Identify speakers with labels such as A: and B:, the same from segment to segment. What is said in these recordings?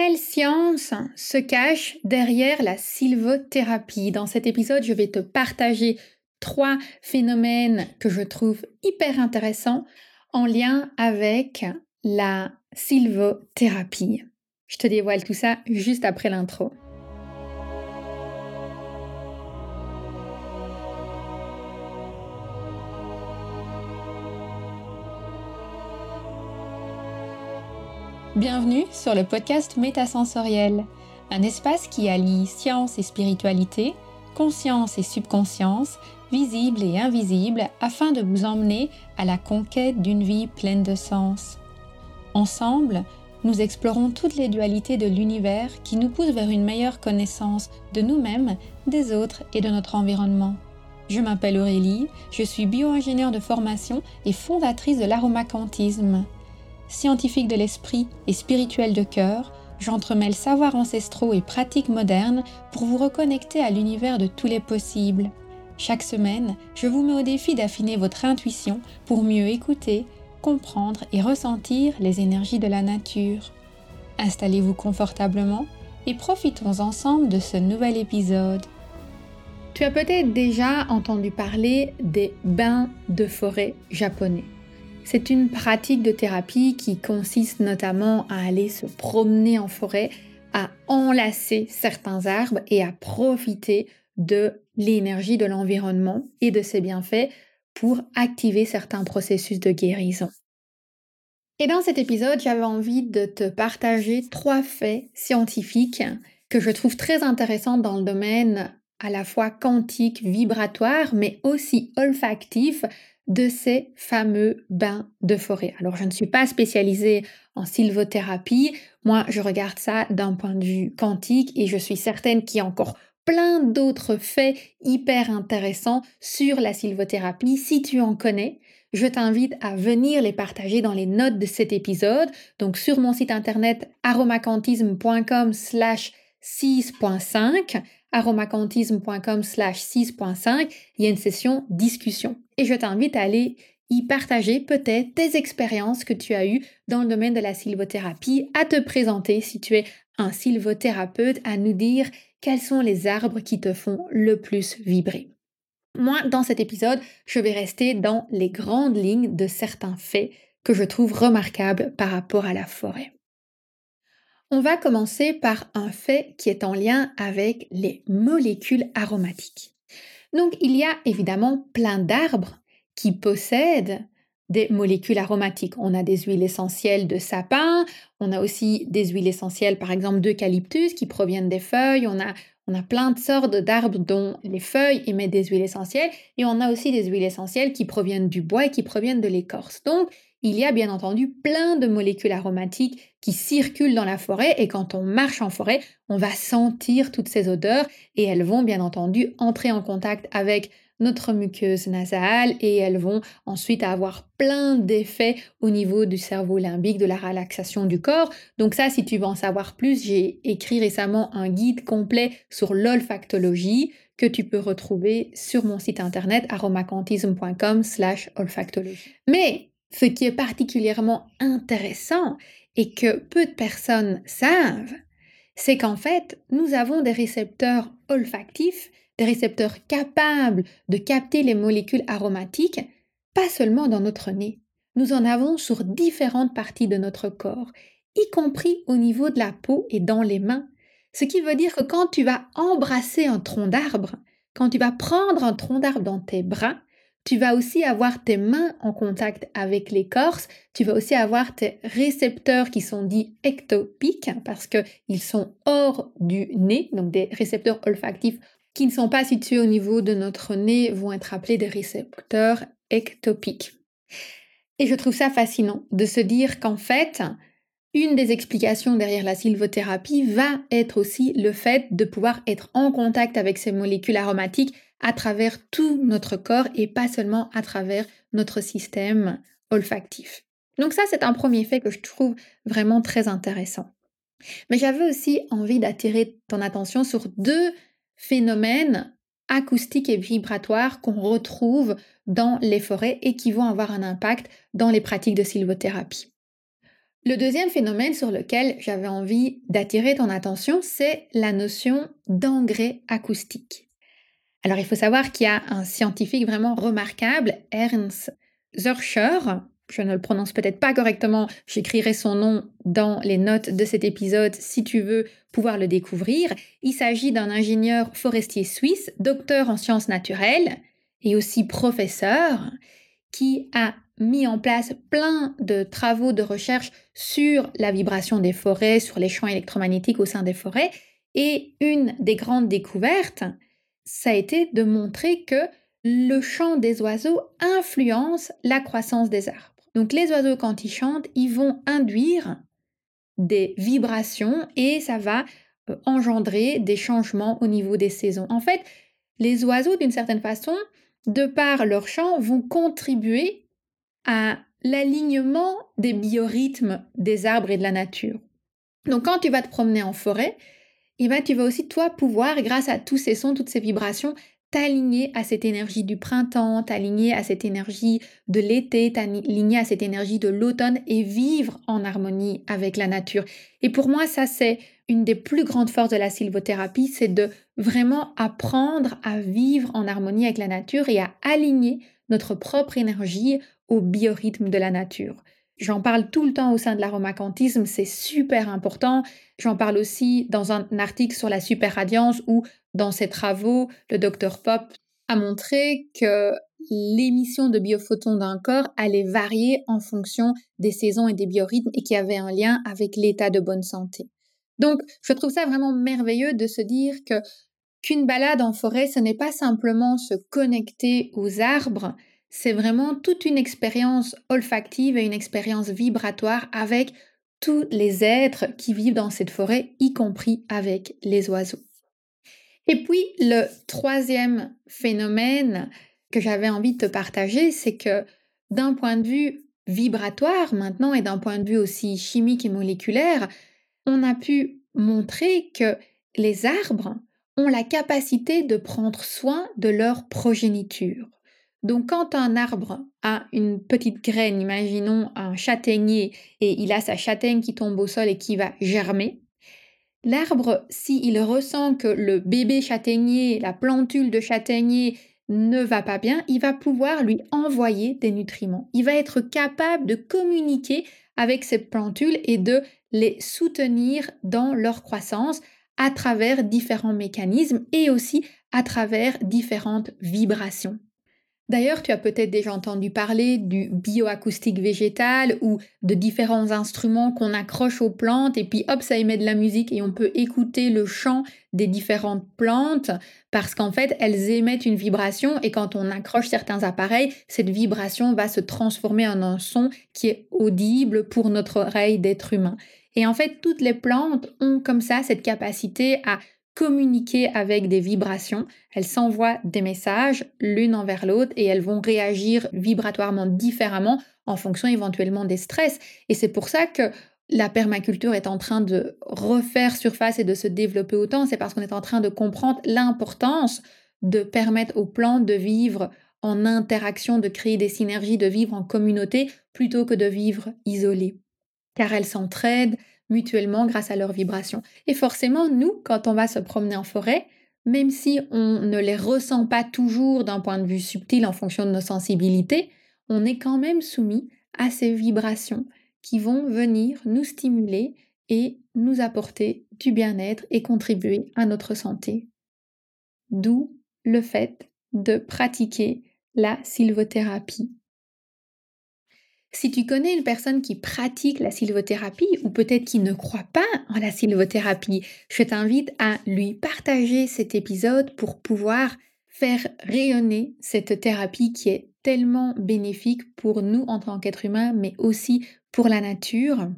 A: Quelle science se cache derrière la sylvothérapie? Dans cet épisode, je vais te partager trois phénomènes que je trouve hyper intéressants en lien avec la sylvothérapie. Je te dévoile tout ça juste après l'intro. Bienvenue sur le podcast Métasensoriel, un espace qui allie science et spiritualité, conscience et subconscience, visible et invisible, afin de vous emmener à la conquête d'une vie pleine de sens. Ensemble, nous explorons toutes les dualités de l'univers qui nous poussent vers une meilleure connaissance de nous-mêmes, des autres et de notre environnement. Je m'appelle Aurélie, je suis bio-ingénieure de formation et fondatrice de l'aromacantisme. Scientifique de l'esprit et spirituel de cœur, j'entremêle savoirs ancestraux et pratiques modernes pour vous reconnecter à l'univers de tous les possibles. Chaque semaine, je vous mets au défi d'affiner votre intuition pour mieux écouter, comprendre et ressentir les énergies de la nature. Installez-vous confortablement et profitons ensemble de ce nouvel épisode. Tu as peut-être déjà entendu parler des bains de forêt japonais. C'est une pratique de thérapie qui consiste notamment à aller se promener en forêt, à enlacer certains arbres et à profiter de l'énergie de l'environnement et de ses bienfaits pour activer certains processus de guérison. Et dans cet épisode, j'avais envie de te partager trois faits scientifiques que je trouve très intéressants dans le domaine à la fois quantique, vibratoire, mais aussi olfactif, de ces fameux bains de forêt. Alors, je ne suis pas spécialisée en sylvothérapie. Moi, je regarde ça d'un point de vue quantique et je suis certaine qu'il y a encore plein d'autres faits hyper intéressants sur la sylvothérapie. Si tu en connais, je t'invite à venir les partager dans les notes de cet épisode. Donc, sur mon site internet aromacantisme.com slash 6.5 aromacantisme.com slash 6.5, il y a une session discussion. Et je t'invite à aller y partager peut-être tes expériences que tu as eues dans le domaine de la sylvothérapie, à te présenter si tu es un sylvothérapeute, à nous dire quels sont les arbres qui te font le plus vibrer. Moi, dans cet épisode, je vais rester dans les grandes lignes de certains faits que je trouve remarquables par rapport à la forêt. On va commencer par un fait qui est en lien avec les molécules aromatiques. Donc il y a évidemment plein d'arbres qui possèdent des molécules aromatiques. On a des huiles essentielles de sapin, on a aussi des huiles essentielles par exemple d'eucalyptus qui proviennent des feuilles, on a, on a plein de sortes d'arbres dont les feuilles émettent des huiles essentielles et on a aussi des huiles essentielles qui proviennent du bois et qui proviennent de l'écorce. Il y a bien entendu plein de molécules aromatiques qui circulent dans la forêt et quand on marche en forêt, on va sentir toutes ces odeurs et elles vont bien entendu entrer en contact avec notre muqueuse nasale et elles vont ensuite avoir plein d'effets au niveau du cerveau limbique, de la relaxation du corps. Donc ça, si tu veux en savoir plus, j'ai écrit récemment un guide complet sur l'olfactologie que tu peux retrouver sur mon site internet aromacantisme.com slash olfactologie. Mais ce qui est particulièrement intéressant et que peu de personnes savent, c'est qu'en fait, nous avons des récepteurs olfactifs, des récepteurs capables de capter les molécules aromatiques, pas seulement dans notre nez. Nous en avons sur différentes parties de notre corps, y compris au niveau de la peau et dans les mains. Ce qui veut dire que quand tu vas embrasser un tronc d'arbre, quand tu vas prendre un tronc d'arbre dans tes bras, tu vas aussi avoir tes mains en contact avec l'écorce. Tu vas aussi avoir tes récepteurs qui sont dits ectopiques parce qu'ils sont hors du nez, donc des récepteurs olfactifs qui ne sont pas situés au niveau de notre nez vont être appelés des récepteurs ectopiques. Et je trouve ça fascinant de se dire qu'en fait, une des explications derrière la sylvothérapie va être aussi le fait de pouvoir être en contact avec ces molécules aromatiques à travers tout notre corps et pas seulement à travers notre système olfactif. Donc ça, c'est un premier fait que je trouve vraiment très intéressant. Mais j'avais aussi envie d'attirer ton attention sur deux phénomènes acoustiques et vibratoires qu'on retrouve dans les forêts et qui vont avoir un impact dans les pratiques de sylvothérapie. Le deuxième phénomène sur lequel j'avais envie d'attirer ton attention, c'est la notion d'engrais acoustique. Alors il faut savoir qu'il y a un scientifique vraiment remarquable, Ernst Zürcher, je ne le prononce peut-être pas correctement, j'écrirai son nom dans les notes de cet épisode si tu veux pouvoir le découvrir. Il s'agit d'un ingénieur forestier suisse, docteur en sciences naturelles et aussi professeur, qui a mis en place plein de travaux de recherche sur la vibration des forêts, sur les champs électromagnétiques au sein des forêts. Et une des grandes découvertes, ça a été de montrer que le chant des oiseaux influence la croissance des arbres. Donc les oiseaux, quand ils chantent, ils vont induire des vibrations et ça va euh, engendrer des changements au niveau des saisons. En fait, les oiseaux, d'une certaine façon, de par leur chant, vont contribuer l'alignement des biorhythmes des arbres et de la nature. Donc quand tu vas te promener en forêt, eh ben, tu vas aussi toi pouvoir, grâce à tous ces sons, toutes ces vibrations, t'aligner à cette énergie du printemps, t'aligner à cette énergie de l'été, t'aligner à cette énergie de l'automne et vivre en harmonie avec la nature. Et pour moi, ça c'est une des plus grandes forces de la sylvothérapie, c'est de vraiment apprendre à vivre en harmonie avec la nature et à aligner notre propre énergie au biorhythme de la nature. J'en parle tout le temps au sein de l'aromacantisme, c'est super important. J'en parle aussi dans un article sur la superradiance où, dans ses travaux, le docteur Pop a montré que l'émission de biophotons d'un corps allait varier en fonction des saisons et des biorhythmes et qu'il y avait un lien avec l'état de bonne santé. Donc, je trouve ça vraiment merveilleux de se dire que qu'une balade en forêt, ce n'est pas simplement se connecter aux arbres, c'est vraiment toute une expérience olfactive et une expérience vibratoire avec tous les êtres qui vivent dans cette forêt, y compris avec les oiseaux. Et puis le troisième phénomène que j'avais envie de te partager, c'est que d'un point de vue vibratoire maintenant et d'un point de vue aussi chimique et moléculaire, on a pu montrer que les arbres ont la capacité de prendre soin de leur progéniture. Donc quand un arbre a une petite graine, imaginons un châtaignier, et il a sa châtaigne qui tombe au sol et qui va germer, l'arbre, s'il ressent que le bébé châtaignier, la plantule de châtaignier ne va pas bien, il va pouvoir lui envoyer des nutriments. Il va être capable de communiquer avec cette plantule et de les soutenir dans leur croissance à travers différents mécanismes et aussi à travers différentes vibrations. D'ailleurs, tu as peut-être déjà entendu parler du bioacoustique végétal ou de différents instruments qu'on accroche aux plantes et puis hop, ça émet de la musique et on peut écouter le chant des différentes plantes parce qu'en fait, elles émettent une vibration et quand on accroche certains appareils, cette vibration va se transformer en un son qui est audible pour notre oreille d'être humain. Et en fait, toutes les plantes ont comme ça cette capacité à communiquer avec des vibrations. Elles s'envoient des messages l'une envers l'autre et elles vont réagir vibratoirement différemment en fonction éventuellement des stress. Et c'est pour ça que la permaculture est en train de refaire surface et de se développer autant. C'est parce qu'on est en train de comprendre l'importance de permettre aux plantes de vivre en interaction, de créer des synergies, de vivre en communauté plutôt que de vivre isolées. Car elles s'entraident, mutuellement grâce à leurs vibrations. Et forcément, nous, quand on va se promener en forêt, même si on ne les ressent pas toujours d'un point de vue subtil en fonction de nos sensibilités, on est quand même soumis à ces vibrations qui vont venir nous stimuler et nous apporter du bien-être et contribuer à notre santé. D'où le fait de pratiquer la sylvothérapie si tu connais une personne qui pratique la sylvothérapie ou peut-être qui ne croit pas en la sylvothérapie, je t'invite à lui partager cet épisode pour pouvoir faire rayonner cette thérapie qui est tellement bénéfique pour nous en tant qu'êtres humains, mais aussi pour la nature.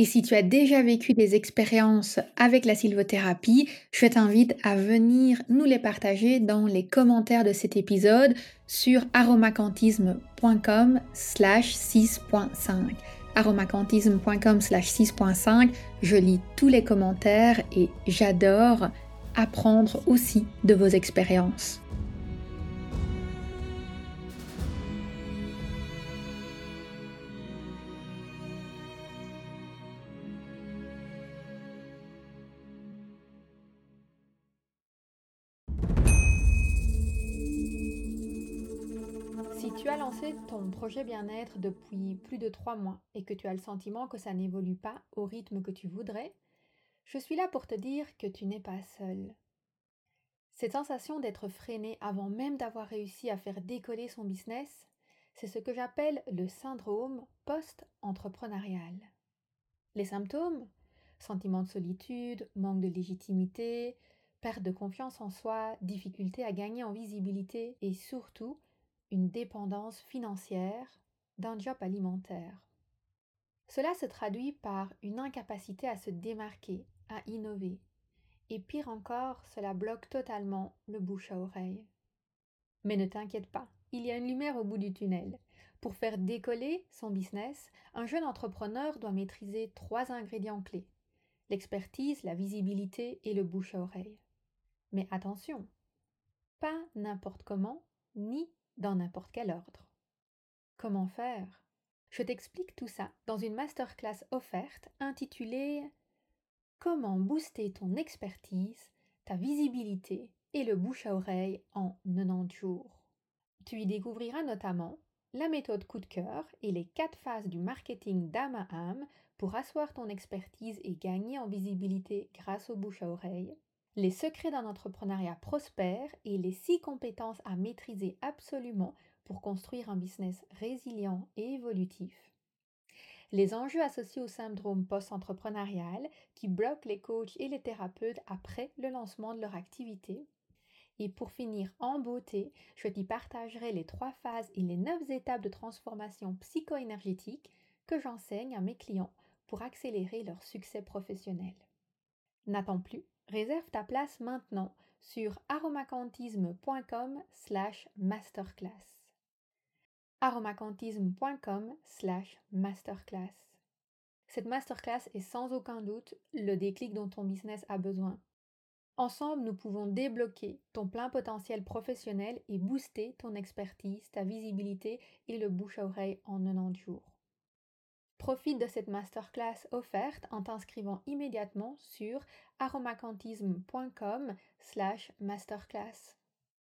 A: Et si tu as déjà vécu des expériences avec la sylvothérapie, je t'invite à venir nous les partager dans les commentaires de cet épisode sur aromacantisme.com slash 6.5 aromacantisme.com slash 6.5 Je lis tous les commentaires et j'adore apprendre aussi de vos expériences. Ton projet bien-être depuis plus de trois mois et que tu as le sentiment que ça n'évolue pas au rythme que tu voudrais, je suis là pour te dire que tu n'es pas seul. Cette sensation d'être freiné avant même d'avoir réussi à faire décoller son business, c'est ce que j'appelle le syndrome post-entrepreneurial. Les symptômes Sentiment de solitude, manque de légitimité, perte de confiance en soi, difficulté à gagner en visibilité et surtout dépendance financière d'un job alimentaire. Cela se traduit par une incapacité à se démarquer, à innover. Et pire encore, cela bloque totalement le bouche à oreille. Mais ne t'inquiète pas, il y a une lumière au bout du tunnel. Pour faire décoller son business, un jeune entrepreneur doit maîtriser trois ingrédients clés l'expertise, la visibilité et le bouche à oreille. Mais attention, pas n'importe comment, ni dans n'importe quel ordre. Comment faire? Je t'explique tout ça dans une masterclass offerte intitulée Comment booster ton expertise, ta visibilité et le bouche à oreille en 90 jours. Tu y découvriras notamment la méthode coup de cœur et les quatre phases du marketing d'âme à âme pour asseoir ton expertise et gagner en visibilité grâce au bouche à oreille, les secrets d'un entrepreneuriat prospère et les six compétences à maîtriser absolument pour construire un business résilient et évolutif. Les enjeux associés au syndrome post-entrepreneurial qui bloquent les coachs et les thérapeutes après le lancement de leur activité. Et pour finir en beauté, je t'y partagerai les trois phases et les neuf étapes de transformation psycho-énergétique que j'enseigne à mes clients pour accélérer leur succès professionnel. N'attends plus Réserve ta place maintenant sur aromacantisme.com slash masterclass. aromacantisme.com slash masterclass. Cette masterclass est sans aucun doute le déclic dont ton business a besoin. Ensemble, nous pouvons débloquer ton plein potentiel professionnel et booster ton expertise, ta visibilité et le bouche à oreille en 90 jours. Profite de cette masterclass offerte en t'inscrivant immédiatement sur aromacantisme.com slash masterclass.